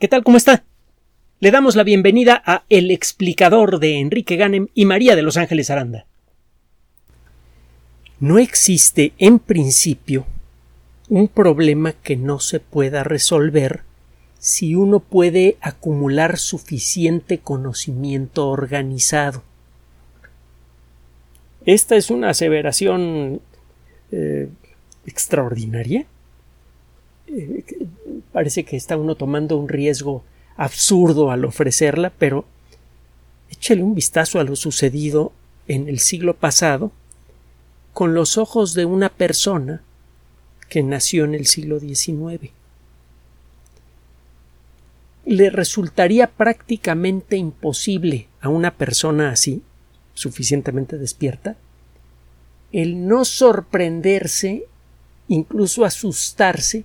¿Qué tal? ¿Cómo está? Le damos la bienvenida a El explicador de Enrique Ganem y María de Los Ángeles Aranda. No existe, en principio, un problema que no se pueda resolver si uno puede acumular suficiente conocimiento organizado. Esta es una aseveración eh, extraordinaria. Eh, parece que está uno tomando un riesgo absurdo al ofrecerla, pero échele un vistazo a lo sucedido en el siglo pasado con los ojos de una persona que nació en el siglo XIX. Le resultaría prácticamente imposible a una persona así, suficientemente despierta, el no sorprenderse, incluso asustarse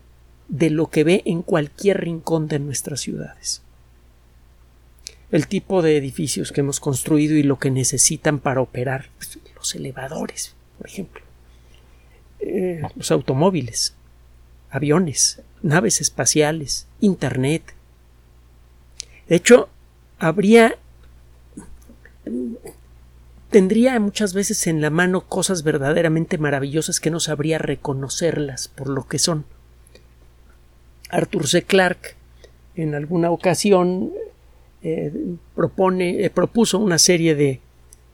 de lo que ve en cualquier rincón de nuestras ciudades. El tipo de edificios que hemos construido y lo que necesitan para operar, pues, los elevadores, por ejemplo, eh, los automóviles, aviones, naves espaciales, Internet. De hecho, habría tendría muchas veces en la mano cosas verdaderamente maravillosas que no sabría reconocerlas por lo que son. Arthur C. Clarke en alguna ocasión eh, propone, eh, propuso una serie de,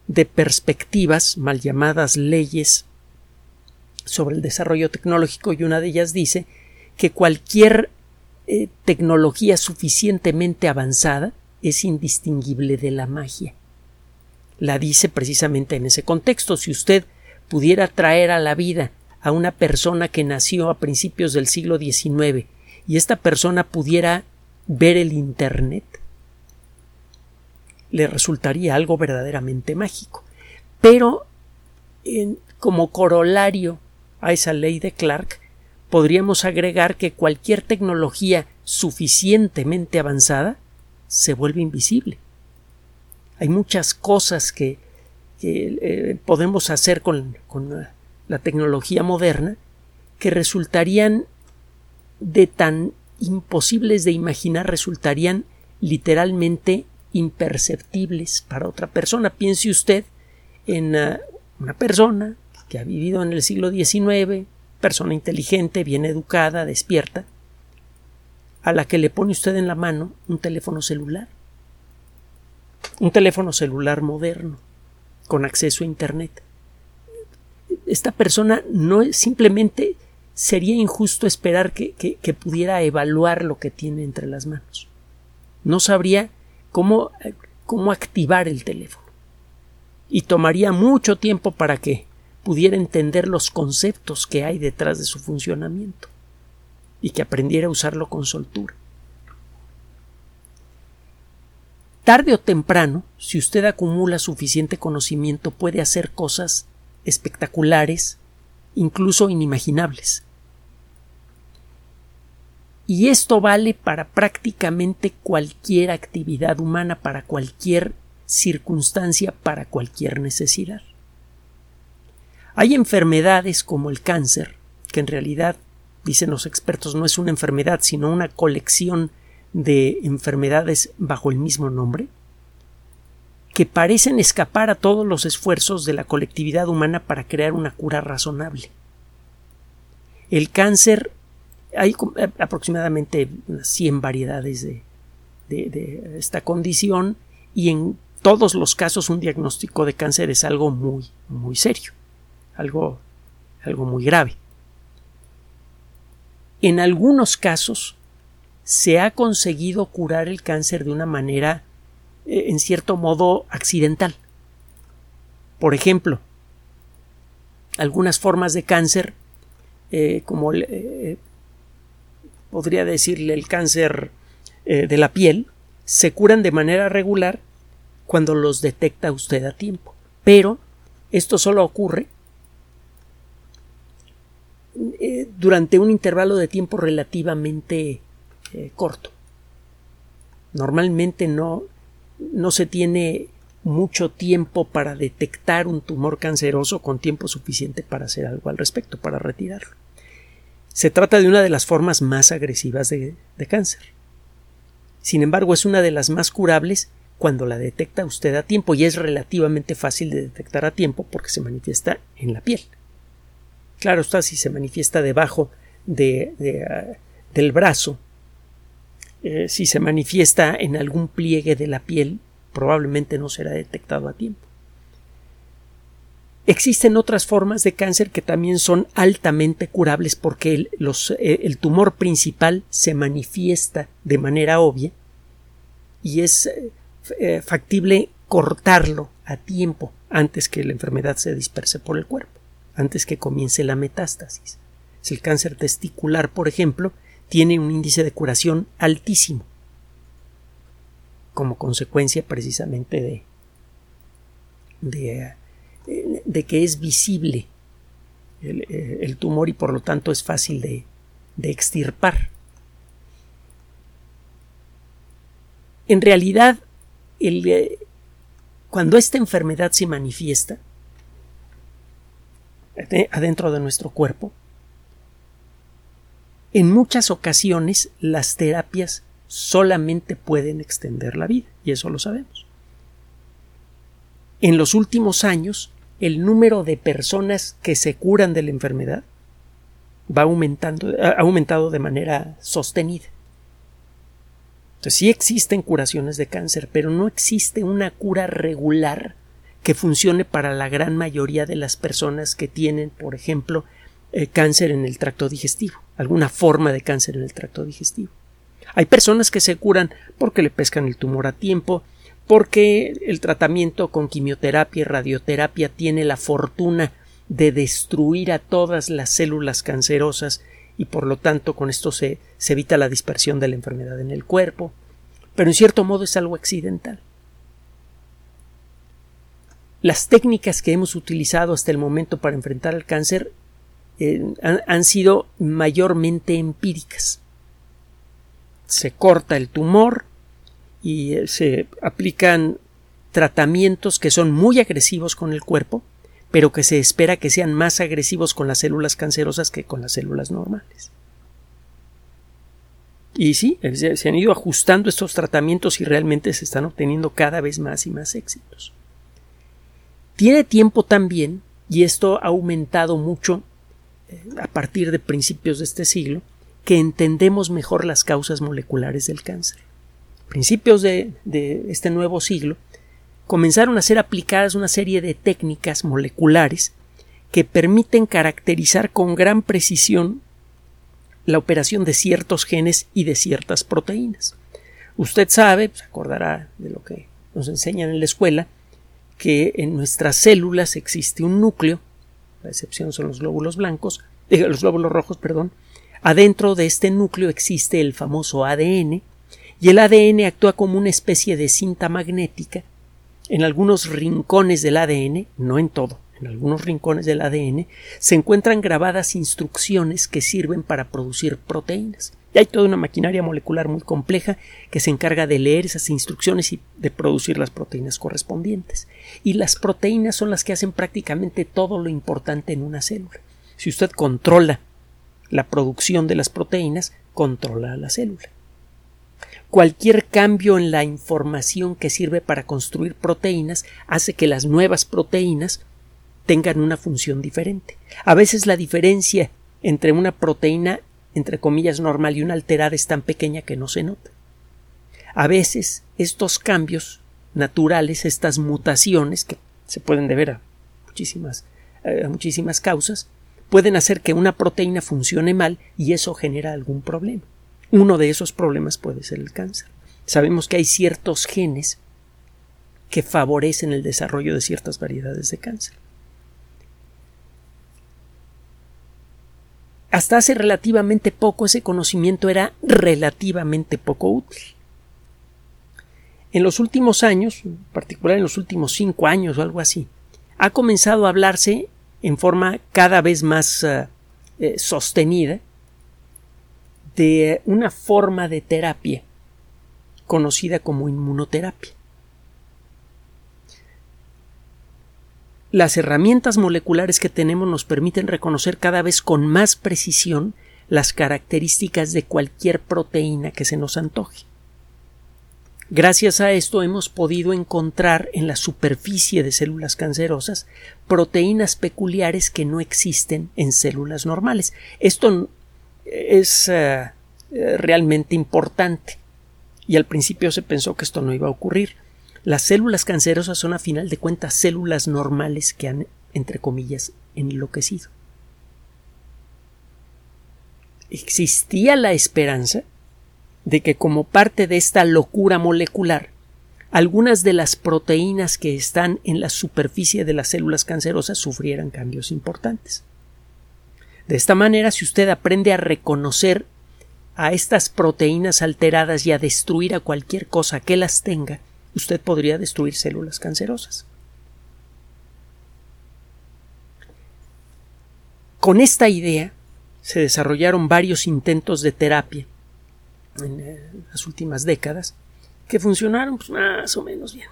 de perspectivas, mal llamadas leyes, sobre el desarrollo tecnológico y una de ellas dice que cualquier eh, tecnología suficientemente avanzada es indistinguible de la magia. La dice precisamente en ese contexto. Si usted pudiera traer a la vida a una persona que nació a principios del siglo XIX y esta persona pudiera ver el Internet, le resultaría algo verdaderamente mágico. Pero como corolario a esa ley de Clark, podríamos agregar que cualquier tecnología suficientemente avanzada se vuelve invisible. Hay muchas cosas que, eh, podemos hacer con, con la tecnología moderna que resultarían de tan imposibles de imaginar resultarían literalmente imperceptibles para otra persona. Piense usted en uh, una persona que ha vivido en el siglo XIX, persona inteligente, bien educada, despierta, a la que le pone usted en la mano un teléfono celular. Un teléfono celular moderno, con acceso a Internet. Esta persona no simplemente sería injusto esperar que, pudiera evaluar lo que tiene entre las manos. No sabría cómo, cómo activar el teléfono. Y tomaría mucho tiempo para que pudiera entender los conceptos que hay detrás de su funcionamiento y que aprendiera a usarlo con soltura. Tarde o temprano, si usted acumula suficiente conocimiento, puede hacer cosas espectaculares, incluso inimaginables. Y esto vale para prácticamente cualquier actividad humana, para cualquier circunstancia, para cualquier necesidad. Hay enfermedades como el cáncer, que en realidad, dicen los expertos, no es una enfermedad, sino una colección de enfermedades bajo el mismo nombre, que parecen escapar a todos los esfuerzos de la colectividad humana para crear una cura razonable. El cáncer hay eh, aproximadamente 100 variedades de, de, esta condición y en todos los casos un diagnóstico de cáncer es algo muy, muy serio, algo, algo muy grave. En algunos casos se ha conseguido curar el cáncer de una manera, eh, en cierto modo, accidental. Por ejemplo, algunas formas de cáncer, eh, como el, podría decirle el cáncer eh, de la piel, se curan de manera regular cuando los detecta usted a tiempo. Pero esto solo ocurre eh, durante un intervalo de tiempo relativamente eh, corto. Normalmente no, no se tiene mucho tiempo para detectar un tumor canceroso con tiempo suficiente para hacer algo al respecto, para retirarlo. Se trata de una de las formas más agresivas de, cáncer. Sin embargo, es una de las más curables cuando la detecta usted a tiempo y es relativamente fácil de detectar a tiempo porque se manifiesta en la piel. Claro está, si se manifiesta debajo de, ah, del brazo, eh, si se manifiesta en algún pliegue de la piel, probablemente no será detectado a tiempo. Existen otras formas de cáncer que también son altamente curables porque el, eh, el tumor principal se manifiesta de manera obvia y es eh, factible cortarlo a tiempo antes que la enfermedad se disperse por el cuerpo, antes que comience la metástasis. Si el cáncer testicular, por ejemplo, tiene un índice de curación altísimo, como consecuencia precisamente de, de de que es visible eh, el, tumor y por lo tanto es fácil de, extirpar. En realidad, eh, cuando esta enfermedad se manifiesta adentro de nuestro cuerpo, en muchas ocasiones las terapias solamente pueden extender la vida, y eso lo sabemos. En los últimos años, el número de personas que se curan de la enfermedad va aumentando, ha aumentado de manera sostenida. Entonces sí existen curaciones de cáncer, pero no existe una cura regular que funcione para la gran mayoría de las personas que tienen, por ejemplo, eh, cáncer en el tracto digestivo, alguna forma de cáncer en el tracto digestivo. Hay personas que se curan porque le pescan el tumor a tiempo, porque el tratamiento con quimioterapia y radioterapia tiene la fortuna de destruir a todas las células cancerosas y por lo tanto con esto se, se, evita la dispersión de la enfermedad en el cuerpo, pero en cierto modo es algo accidental. Las técnicas que hemos utilizado hasta el momento para enfrentar el cáncer eh, han sido mayormente empíricas. Se corta el tumor, y eh, se aplican tratamientos que son muy agresivos con el cuerpo, pero que se espera que sean más agresivos con las células cancerosas que con las células normales. Y sí, se han ido ajustando estos tratamientos y realmente se están obteniendo cada vez más y más éxitos. Tiene tiempo también, y esto ha aumentado mucho eh, a partir de principios de este siglo, que entendemos mejor las causas moleculares del cáncer principios de, este nuevo siglo, comenzaron a ser aplicadas una serie de técnicas moleculares que permiten caracterizar con gran precisión la operación de ciertos genes y de ciertas proteínas. Usted sabe, se acordará de lo que nos enseñan en la escuela, que en nuestras células existe un núcleo, la excepción son los glóbulos blancos, los glóbulos rojos, perdón, adentro de este núcleo existe el famoso ADN, y el ADN actúa como una especie de cinta magnética. En algunos rincones del ADN, no en todo, en algunos rincones del ADN, se encuentran grabadas instrucciones que sirven para producir proteínas. Y hay toda una maquinaria molecular muy compleja que se encarga de leer esas instrucciones y de producir las proteínas correspondientes. Y las proteínas son las que hacen prácticamente todo lo importante en una célula. Si usted controla la producción de las proteínas, controla la célula cualquier cambio en la información que sirve para construir proteínas hace que las nuevas proteínas tengan una función diferente. A veces la diferencia entre una proteína entre comillas normal y una alterada es tan pequeña que no se nota. A veces estos cambios naturales, estas mutaciones que se pueden deber a muchísimas, eh, a muchísimas causas, pueden hacer que una proteína funcione mal y eso genera algún problema. Uno de esos problemas puede ser el cáncer. Sabemos que hay ciertos genes que favorecen el desarrollo de ciertas variedades de cáncer. Hasta hace relativamente poco ese conocimiento era relativamente poco útil. En los últimos años, en particular en los últimos cinco años o algo así, ha comenzado a hablarse en forma cada vez más eh, eh, sostenida de una forma de terapia conocida como inmunoterapia. Las herramientas moleculares que tenemos nos permiten reconocer cada vez con más precisión las características de cualquier proteína que se nos antoje. Gracias a esto hemos podido encontrar en la superficie de células cancerosas proteínas peculiares que no existen en células normales. Esto es uh, realmente importante y al principio se pensó que esto no iba a ocurrir. Las células cancerosas son a final de cuentas células normales que han, entre comillas, enloquecido. Existía la esperanza de que como parte de esta locura molecular, algunas de las proteínas que están en la superficie de las células cancerosas sufrieran cambios importantes. De esta manera, si usted aprende a reconocer a estas proteínas alteradas y a destruir a cualquier cosa que las tenga, usted podría destruir células cancerosas. Con esta idea se desarrollaron varios intentos de terapia en eh, las últimas décadas que funcionaron pues, más o menos bien.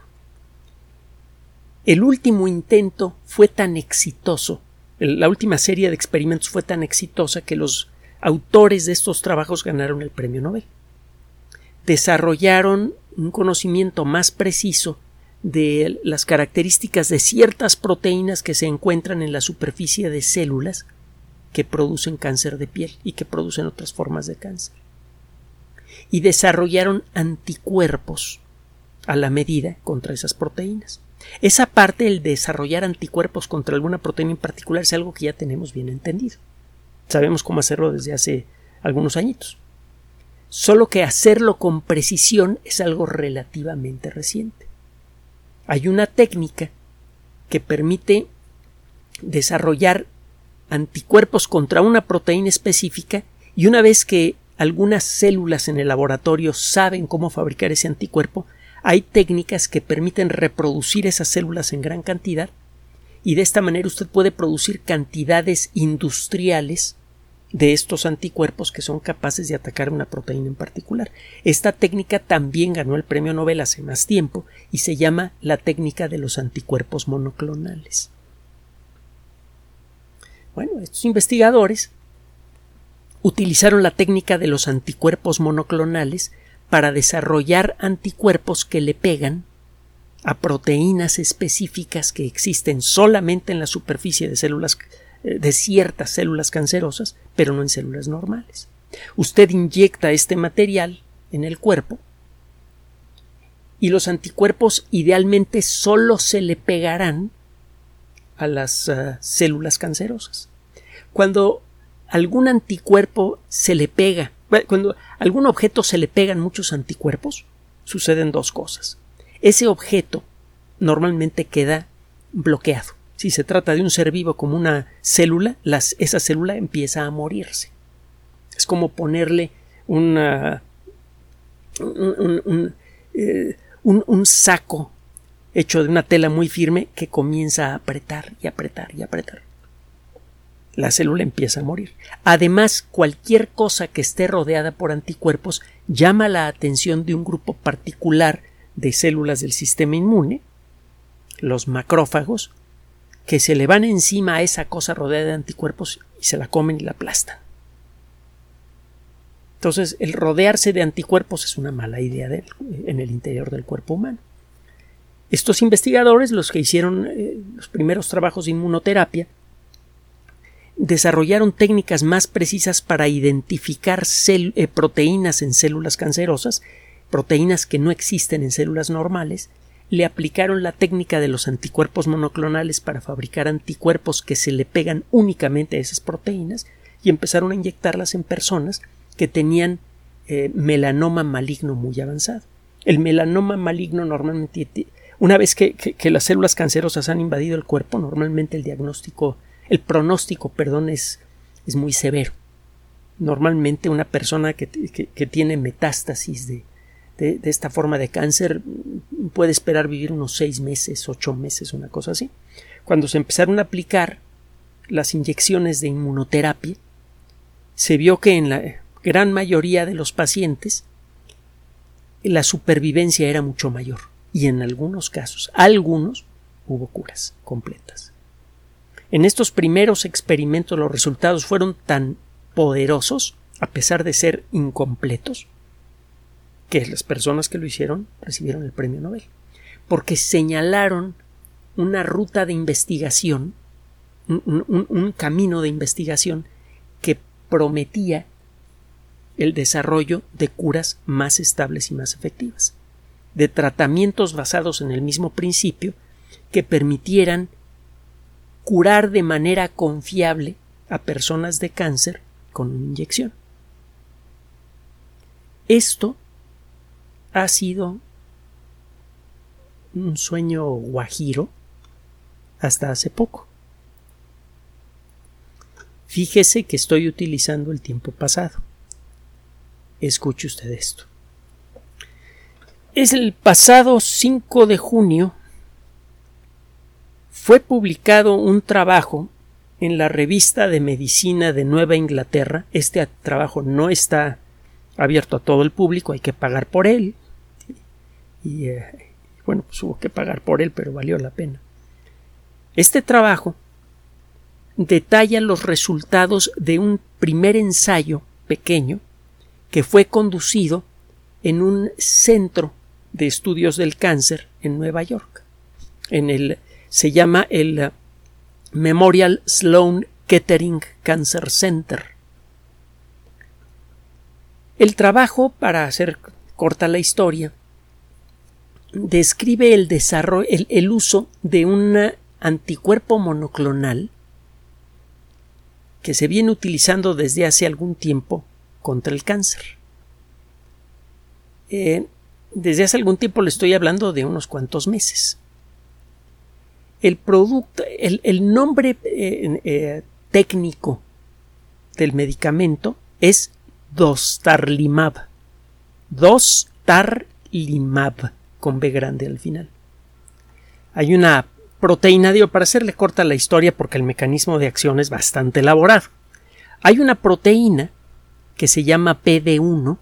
El último intento fue tan exitoso, la última serie de experimentos fue tan exitosa que los autores de estos trabajos ganaron el premio Nobel. Desarrollaron un conocimiento más preciso de las características de ciertas proteínas que se encuentran en la superficie de células que producen cáncer de piel y que producen otras formas de cáncer y desarrollaron anticuerpos a la medida contra esas proteínas. Esa parte, el desarrollar anticuerpos contra alguna proteína en particular, es algo que ya tenemos bien entendido. Sabemos cómo hacerlo desde hace algunos añitos. Solo que hacerlo con precisión es algo relativamente reciente. Hay una técnica que permite desarrollar anticuerpos contra una proteína específica y una vez que algunas células en el laboratorio saben cómo fabricar ese anticuerpo, hay técnicas que permiten reproducir esas células en gran cantidad y de esta manera usted puede producir cantidades industriales de estos anticuerpos que son capaces de atacar una proteína en particular. Esta técnica también ganó el premio Nobel hace más tiempo y se llama la técnica de los anticuerpos monoclonales. Bueno, estos investigadores utilizaron la técnica de los anticuerpos monoclonales para desarrollar anticuerpos que le pegan a proteínas específicas que existen solamente en la superficie de células de ciertas células cancerosas, pero no en células normales. Usted inyecta este material en el cuerpo y los anticuerpos idealmente solo se le pegarán a las uh, células cancerosas. Cuando algún anticuerpo se le pega, cuando algún objeto se le pegan muchos anticuerpos, suceden dos cosas. Ese objeto normalmente queda bloqueado. Si se trata de un ser vivo como una célula, esa célula empieza a morirse. Es como ponerle una, eh, un, un saco hecho de una tela muy firme que comienza a apretar y apretar y apretar la célula empieza a morir. Además, cualquier cosa que esté rodeada por anticuerpos llama la atención de un grupo particular de células del sistema inmune, los macrófagos, que se le van encima a esa cosa rodeada de anticuerpos y se la comen y la aplastan. Entonces, el rodearse de anticuerpos es una mala idea en el interior del cuerpo humano. Estos investigadores, los que hicieron eh, los primeros trabajos de inmunoterapia, desarrollaron técnicas más precisas para identificar eh, proteínas en células cancerosas, proteínas que no existen en células normales, le aplicaron la técnica de los anticuerpos monoclonales para fabricar anticuerpos que se le pegan únicamente a esas proteínas y empezaron a inyectarlas en personas que tenían eh, melanoma maligno muy avanzado. El melanoma maligno normalmente, una vez que las células cancerosas han invadido el cuerpo, normalmente el diagnóstico el pronóstico, perdón, es, es muy severo. Normalmente una persona que, tiene metástasis de, de, esta forma de cáncer puede esperar vivir unos seis meses, ocho meses, una cosa así. Cuando se empezaron a aplicar las inyecciones de inmunoterapia, se vio que en la gran mayoría de los pacientes la supervivencia era mucho mayor y en algunos casos, algunos, hubo curas completas. En estos primeros experimentos los resultados fueron tan poderosos, a pesar de ser incompletos, que las personas que lo hicieron recibieron el premio Nobel, porque señalaron una ruta de investigación, un, camino de investigación que prometía el desarrollo de curas más estables y más efectivas, de tratamientos basados en el mismo principio que permitieran curar de manera confiable a personas de cáncer con una inyección. Esto ha sido un sueño guajiro hasta hace poco. Fíjese que estoy utilizando el tiempo pasado. Escuche usted esto. Es el pasado 5 de junio fue publicado un trabajo en la revista de medicina de Nueva Inglaterra. Este trabajo no está abierto a todo el público, hay que pagar por él. Y eh, bueno, pues hubo que pagar por él, pero valió la pena. Este trabajo detalla los resultados de un primer ensayo pequeño que fue conducido en un centro de estudios del cáncer en Nueva York. En el se llama el Memorial Sloan Kettering Cancer Center. El trabajo, para hacer corta la historia, describe el desarrollo, el, uso de un anticuerpo monoclonal que se viene utilizando desde hace algún tiempo contra el cáncer. Eh, desde hace algún tiempo le estoy hablando de unos cuantos meses el producto, el, nombre eh, eh, técnico del medicamento es Dostarlimab. Dostarlimab, con B grande al final. Hay una proteína, digo, para hacerle corta la historia porque el mecanismo de acción es bastante elaborado. Hay una proteína que se llama PD1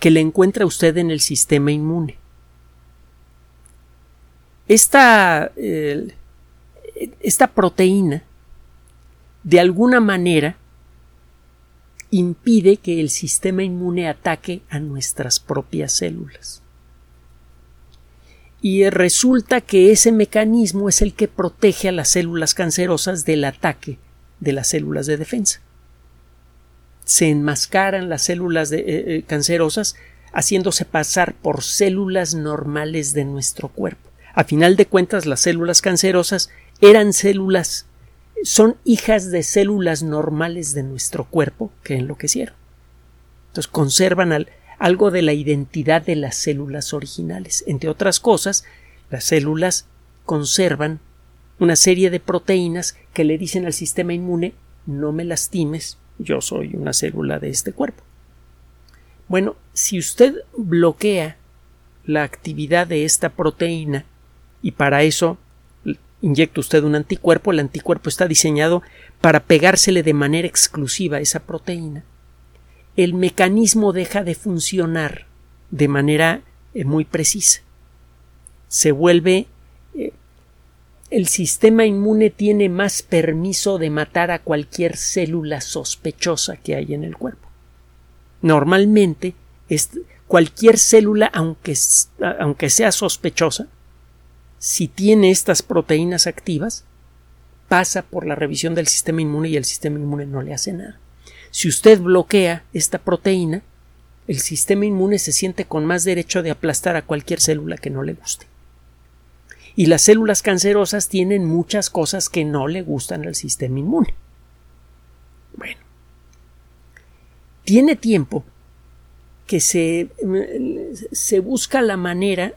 que le encuentra usted en el sistema inmune. Esta, esta proteína de alguna manera impide que el sistema inmune ataque a nuestras propias células. Y resulta que ese mecanismo es el que protege a las células cancerosas del ataque de las células de defensa. Se enmascaran las células eh, eh, cancerosas haciéndose pasar por células normales de nuestro cuerpo. A final de cuentas, las células cancerosas eran células, son hijas de células normales de nuestro cuerpo que enloquecieron. Entonces conservan algo de la identidad de las células originales. Entre otras cosas, las células conservan una serie de proteínas que le dicen al sistema inmune no me lastimes, yo soy una célula de este cuerpo. Bueno, si usted bloquea la actividad de esta proteína y para eso inyecta usted un anticuerpo, el anticuerpo está diseñado para pegársele de manera exclusiva a esa proteína. El mecanismo deja de funcionar de manera eh, muy precisa. Se vuelve eh, el sistema inmune tiene más permiso de matar a cualquier célula sospechosa que hay en el cuerpo. Normalmente, cualquier célula, aunque, aunque sea sospechosa, si tiene estas proteínas activas, pasa por la revisión del sistema inmune y el sistema inmune no le hace nada. Si usted bloquea esta proteína, el sistema inmune se siente con más derecho de aplastar a cualquier célula que no le guste. Y las células cancerosas tienen muchas cosas que no le gustan al sistema inmune. Bueno, tiene tiempo que se, se busca la manera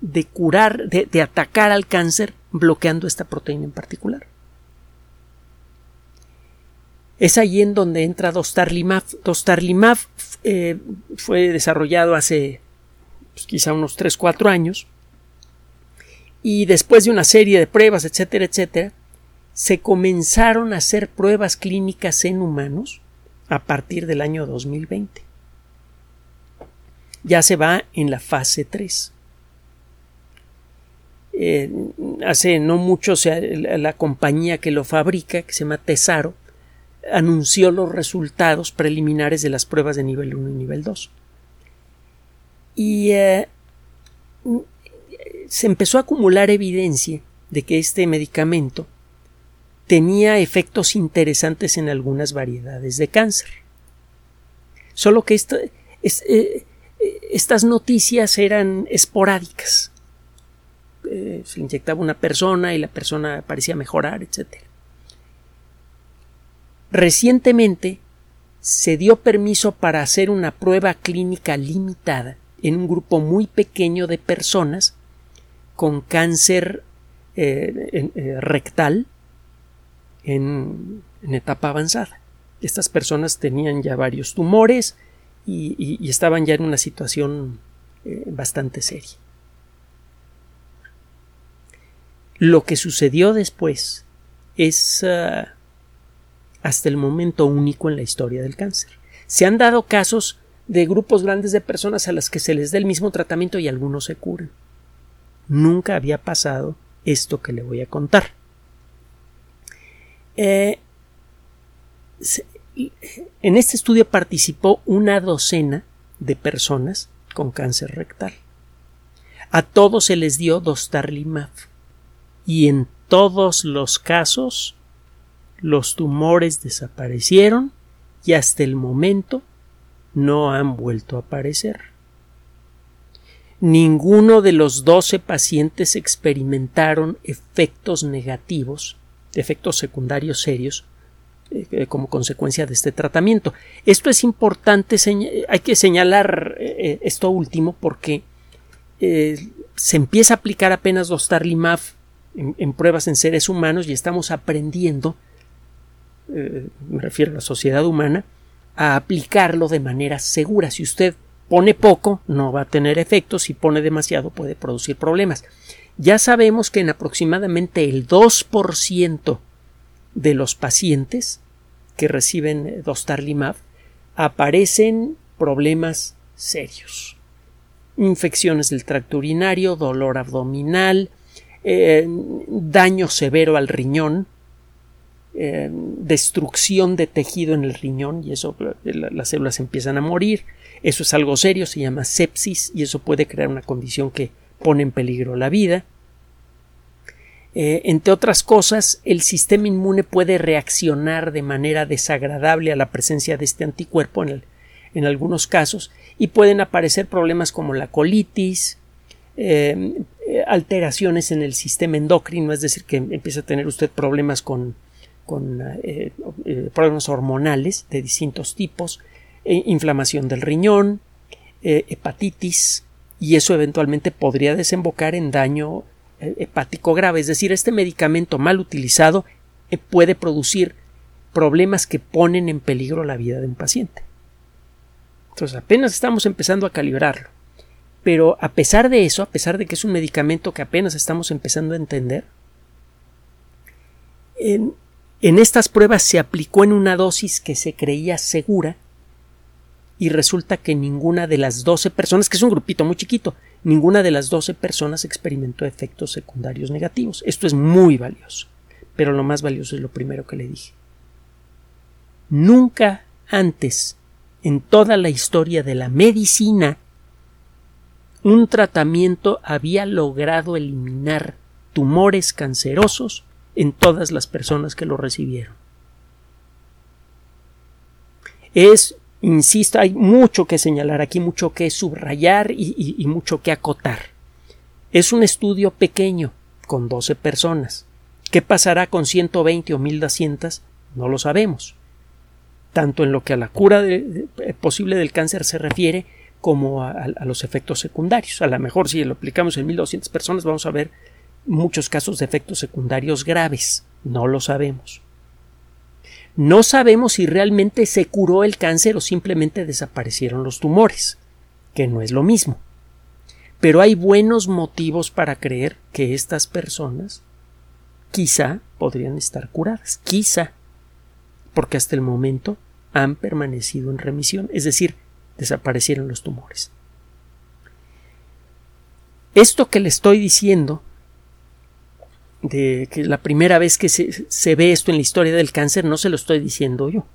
de curar, de, atacar al cáncer bloqueando esta proteína en particular. Es allí en donde entra Dostarlimab. Dostarlimab eh, fue desarrollado hace pues, quizá unos 3-4 años y después de una serie de pruebas, etcétera, etcétera, se comenzaron a hacer pruebas clínicas en humanos a partir del año 2020. Ya se va en la fase 3. Eh, hace no mucho la compañía que lo fabrica, que se llama Tesaro, anunció los resultados preliminares de las pruebas de nivel 1 y nivel 2. Y eh, se empezó a acumular evidencia de que este medicamento tenía efectos interesantes en algunas variedades de cáncer. Solo que eh, estas noticias eran esporádicas. Eh, se inyectaba una persona y la persona parecía mejorar, etc. Recientemente se dio permiso para hacer una prueba clínica limitada en un grupo muy pequeño de personas con cáncer eh, rectal en, etapa avanzada. Estas personas tenían ya varios tumores y, estaban ya en una situación eh, bastante seria. Lo que sucedió después es ah, hasta el momento único en la historia del cáncer. Se han dado casos de grupos grandes de personas a las que se les da el mismo tratamiento y algunos se curan. Nunca había pasado esto que le voy a contar. Eh, en este estudio participó una docena de personas con cáncer rectal. A todos se les dio dostarlimab y en todos los casos los tumores desaparecieron y hasta el momento no han vuelto a aparecer. Ninguno de los doce pacientes experimentaron efectos negativos efectos secundarios serios eh, eh, como consecuencia de este tratamiento. Esto es importante, hay que señalar eh, esto último porque se empieza a aplicar apenas Dostarlimab en, en, pruebas en seres humanos y estamos aprendiendo, me refiero a la sociedad humana, a aplicarlo de manera segura. Si usted pone poco, no va a tener efectos, si pone demasiado puede producir problemas. Ya sabemos que en aproximadamente el 2% de los pacientes que reciben Dostarlimab aparecen problemas serios. Infecciones del tracto urinario, dolor abdominal, eh, daño severo al riñón, eh, destrucción de tejido en el riñón y eso las células empiezan a morir. Eso es algo serio, se llama sepsis y eso puede crear una condición que pone en peligro la vida. Eh, entre otras cosas, el sistema inmune puede reaccionar de manera desagradable a la presencia de este anticuerpo en, en algunos casos y pueden aparecer problemas como la colitis, eh, alteraciones en el sistema endocrino, es decir, que empieza a tener usted problemas con, con eh, problemas hormonales de distintos tipos, inflamación del riñón, hepatitis, y eso eventualmente podría desembocar en daño eh, hepático grave. Es decir, este medicamento mal utilizado eh, puede producir problemas que ponen en peligro la vida de un paciente. Entonces apenas estamos empezando a calibrarlo. Pero a pesar de eso, a pesar de que es un medicamento que apenas estamos empezando a entender, en, en estas pruebas se aplicó en una dosis que se creía segura y resulta que ninguna de las 12 personas, que es un grupito muy chiquito, ninguna de las 12 personas experimentó efectos secundarios negativos. Esto es muy valioso, pero lo más valioso es lo primero que le dije. Nunca antes en toda la historia de la medicina un tratamiento había logrado eliminar tumores cancerosos en todas las personas que lo recibieron. Es Insisto, hay mucho que señalar aquí, mucho que subrayar y, mucho que acotar. Es un estudio pequeño, con 12 personas. ¿Qué pasará con 120 o 1200? No lo sabemos. Tanto en lo que a la cura posible del cáncer se refiere, como a, a, los efectos secundarios. A lo mejor si lo aplicamos en 1200 personas vamos a ver muchos casos de efectos secundarios graves. No lo sabemos. No sabemos si realmente se curó el cáncer o simplemente desaparecieron los tumores, que no es lo mismo. Pero hay buenos motivos para creer que estas personas quizá podrían estar curadas, quizá, porque hasta el momento han permanecido en remisión, es decir, desaparecieron los tumores. Esto que le estoy diciendo de que la primera vez que se, ve esto en la historia del cáncer no se lo estoy diciendo yo.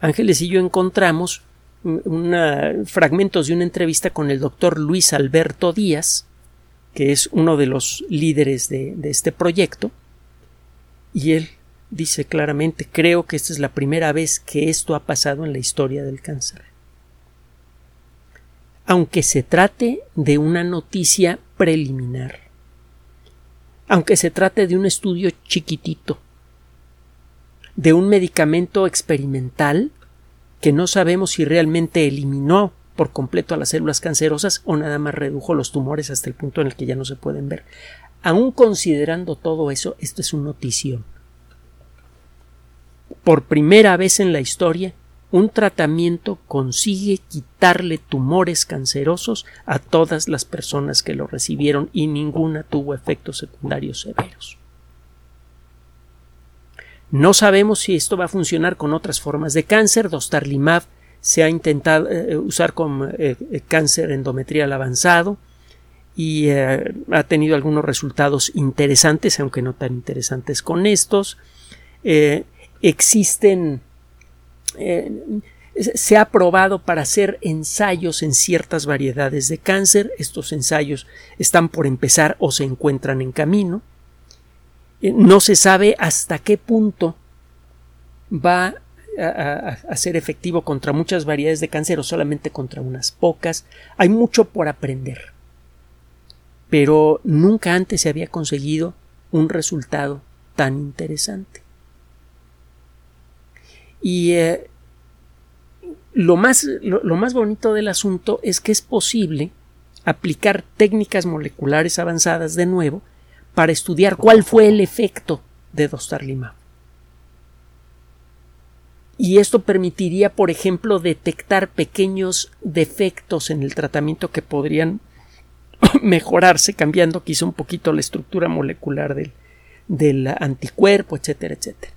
Ángeles y yo encontramos fragmentos de una entrevista con el doctor Luis Alberto Díaz, que es uno de los líderes de, de este proyecto, y él dice claramente, creo que esta es la primera vez que esto ha pasado en la historia del cáncer. Aunque se trate de una noticia preliminar, aunque se trate de un estudio chiquitito, de un medicamento experimental que no sabemos si realmente eliminó por completo a las células cancerosas o nada más redujo los tumores hasta el punto en el que ya no se pueden ver. Aún considerando todo eso, esto es un notición. Por primera vez en la historia, un tratamiento consigue quitarle tumores cancerosos a todas las personas que lo recibieron y ninguna tuvo efectos secundarios severos. No sabemos si esto va a funcionar con otras formas de cáncer. Dostarlimab se ha intentado eh, usar con eh, eh, cáncer endometrial avanzado y ha tenido algunos resultados interesantes, aunque no tan interesantes con estos. existen se ha probado para hacer ensayos en ciertas variedades de cáncer. Estos ensayos están por empezar o se encuentran en camino. Eh, no se sabe hasta qué punto va a, ser efectivo contra muchas variedades de cáncer o solamente contra unas pocas. Hay mucho por aprender. Pero nunca antes se había conseguido un resultado tan interesante. Y eh, lo, más, lo más bonito del asunto es que es posible aplicar técnicas moleculares avanzadas de nuevo para estudiar cuál fue el efecto de Dostarlimab. Y esto permitiría, por ejemplo, detectar pequeños defectos en el tratamiento que podrían mejorarse cambiando quizá un poquito la estructura molecular del, del anticuerpo, etcétera, etcétera.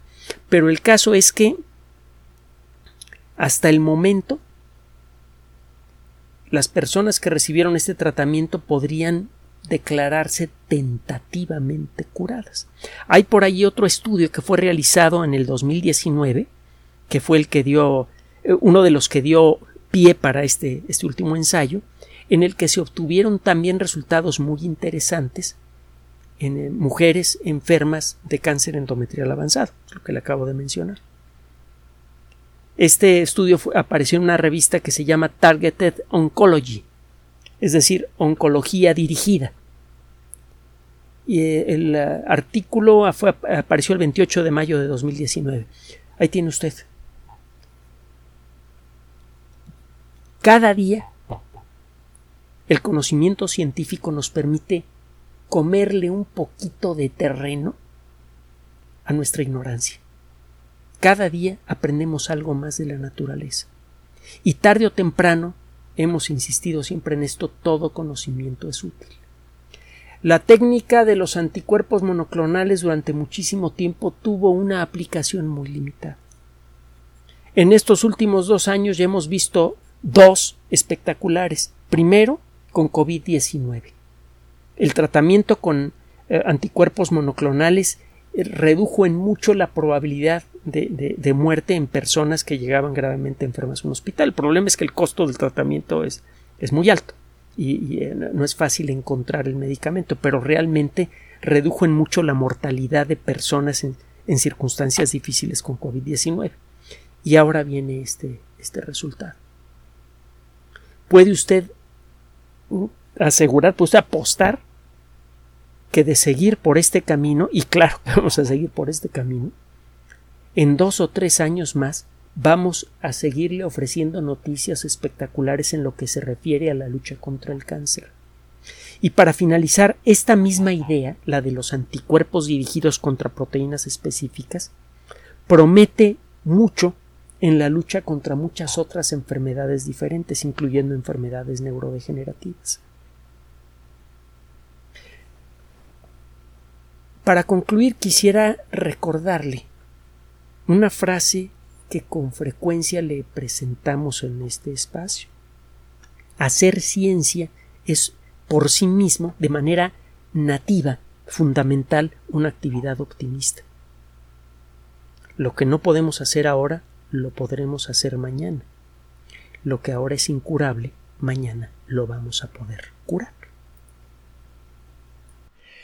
Pero el caso es que hasta el momento las personas que recibieron este tratamiento podrían declararse tentativamente curadas. Hay por ahí otro estudio que fue realizado en el 2019, que fue el que dio, eh, uno de los que dio pie para este, este último ensayo, en el que se obtuvieron también resultados muy interesantes en eh, mujeres enfermas de cáncer endometrial avanzado, lo que le acabo de mencionar. Este estudio apareció en una revista que se llama Targeted Oncology, es decir, oncología dirigida. Y eh, el eh, artículo apareció el 28 de mayo de 2019. Ahí tiene usted. Cada día el conocimiento científico nos permite comerle un poquito de terreno a nuestra ignorancia. Cada día aprendemos algo más de la naturaleza. Y tarde o temprano Hemos insistido siempre en esto, todo conocimiento es útil. La técnica de los anticuerpos monoclonales durante muchísimo tiempo tuvo una aplicación muy limitada. En estos últimos dos años ya hemos visto dos espectaculares. Primero, con COVID-19. El tratamiento con eh, anticuerpos monoclonales redujo en mucho la probabilidad de, muerte en personas que llegaban gravemente enfermas a un hospital. El problema es que el costo del tratamiento es, es muy alto y, eh, no es fácil encontrar el medicamento, pero realmente redujo en mucho la mortalidad de personas en, en circunstancias difíciles con COVID-19. Y ahora viene este, este resultado. ¿Puede usted uh, asegurar, pues apostar que de seguir por este camino, y claro, vamos a seguir por este camino, en dos o tres años más vamos a seguirle ofreciendo noticias espectaculares en lo que se refiere a la lucha contra el cáncer. Y para finalizar, esta misma idea, la de los anticuerpos dirigidos contra proteínas específicas, promete mucho en la lucha contra muchas otras enfermedades diferentes, incluyendo enfermedades neurodegenerativas. Para concluir, quisiera recordarle una frase que con frecuencia le presentamos en este espacio. Hacer ciencia es por sí mismo, de manera nativa, fundamental, una actividad optimista. Lo que no podemos hacer ahora, lo podremos hacer mañana. lo que ahora es incurable, mañana lo vamos a poder curar.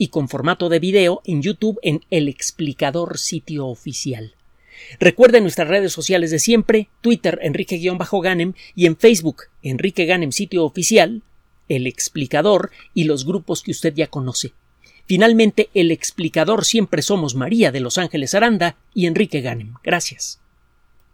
y con formato de video en YouTube en El Explicador sitio oficial. Recuerde nuestras redes sociales de siempre, Twitter Enrique-Ganem y en Facebook Enrique Ganem sitio oficial, El Explicador y los grupos que usted ya conoce. Finalmente, El Explicador siempre somos María de Los Ángeles Aranda y Enrique Ganem. Gracias.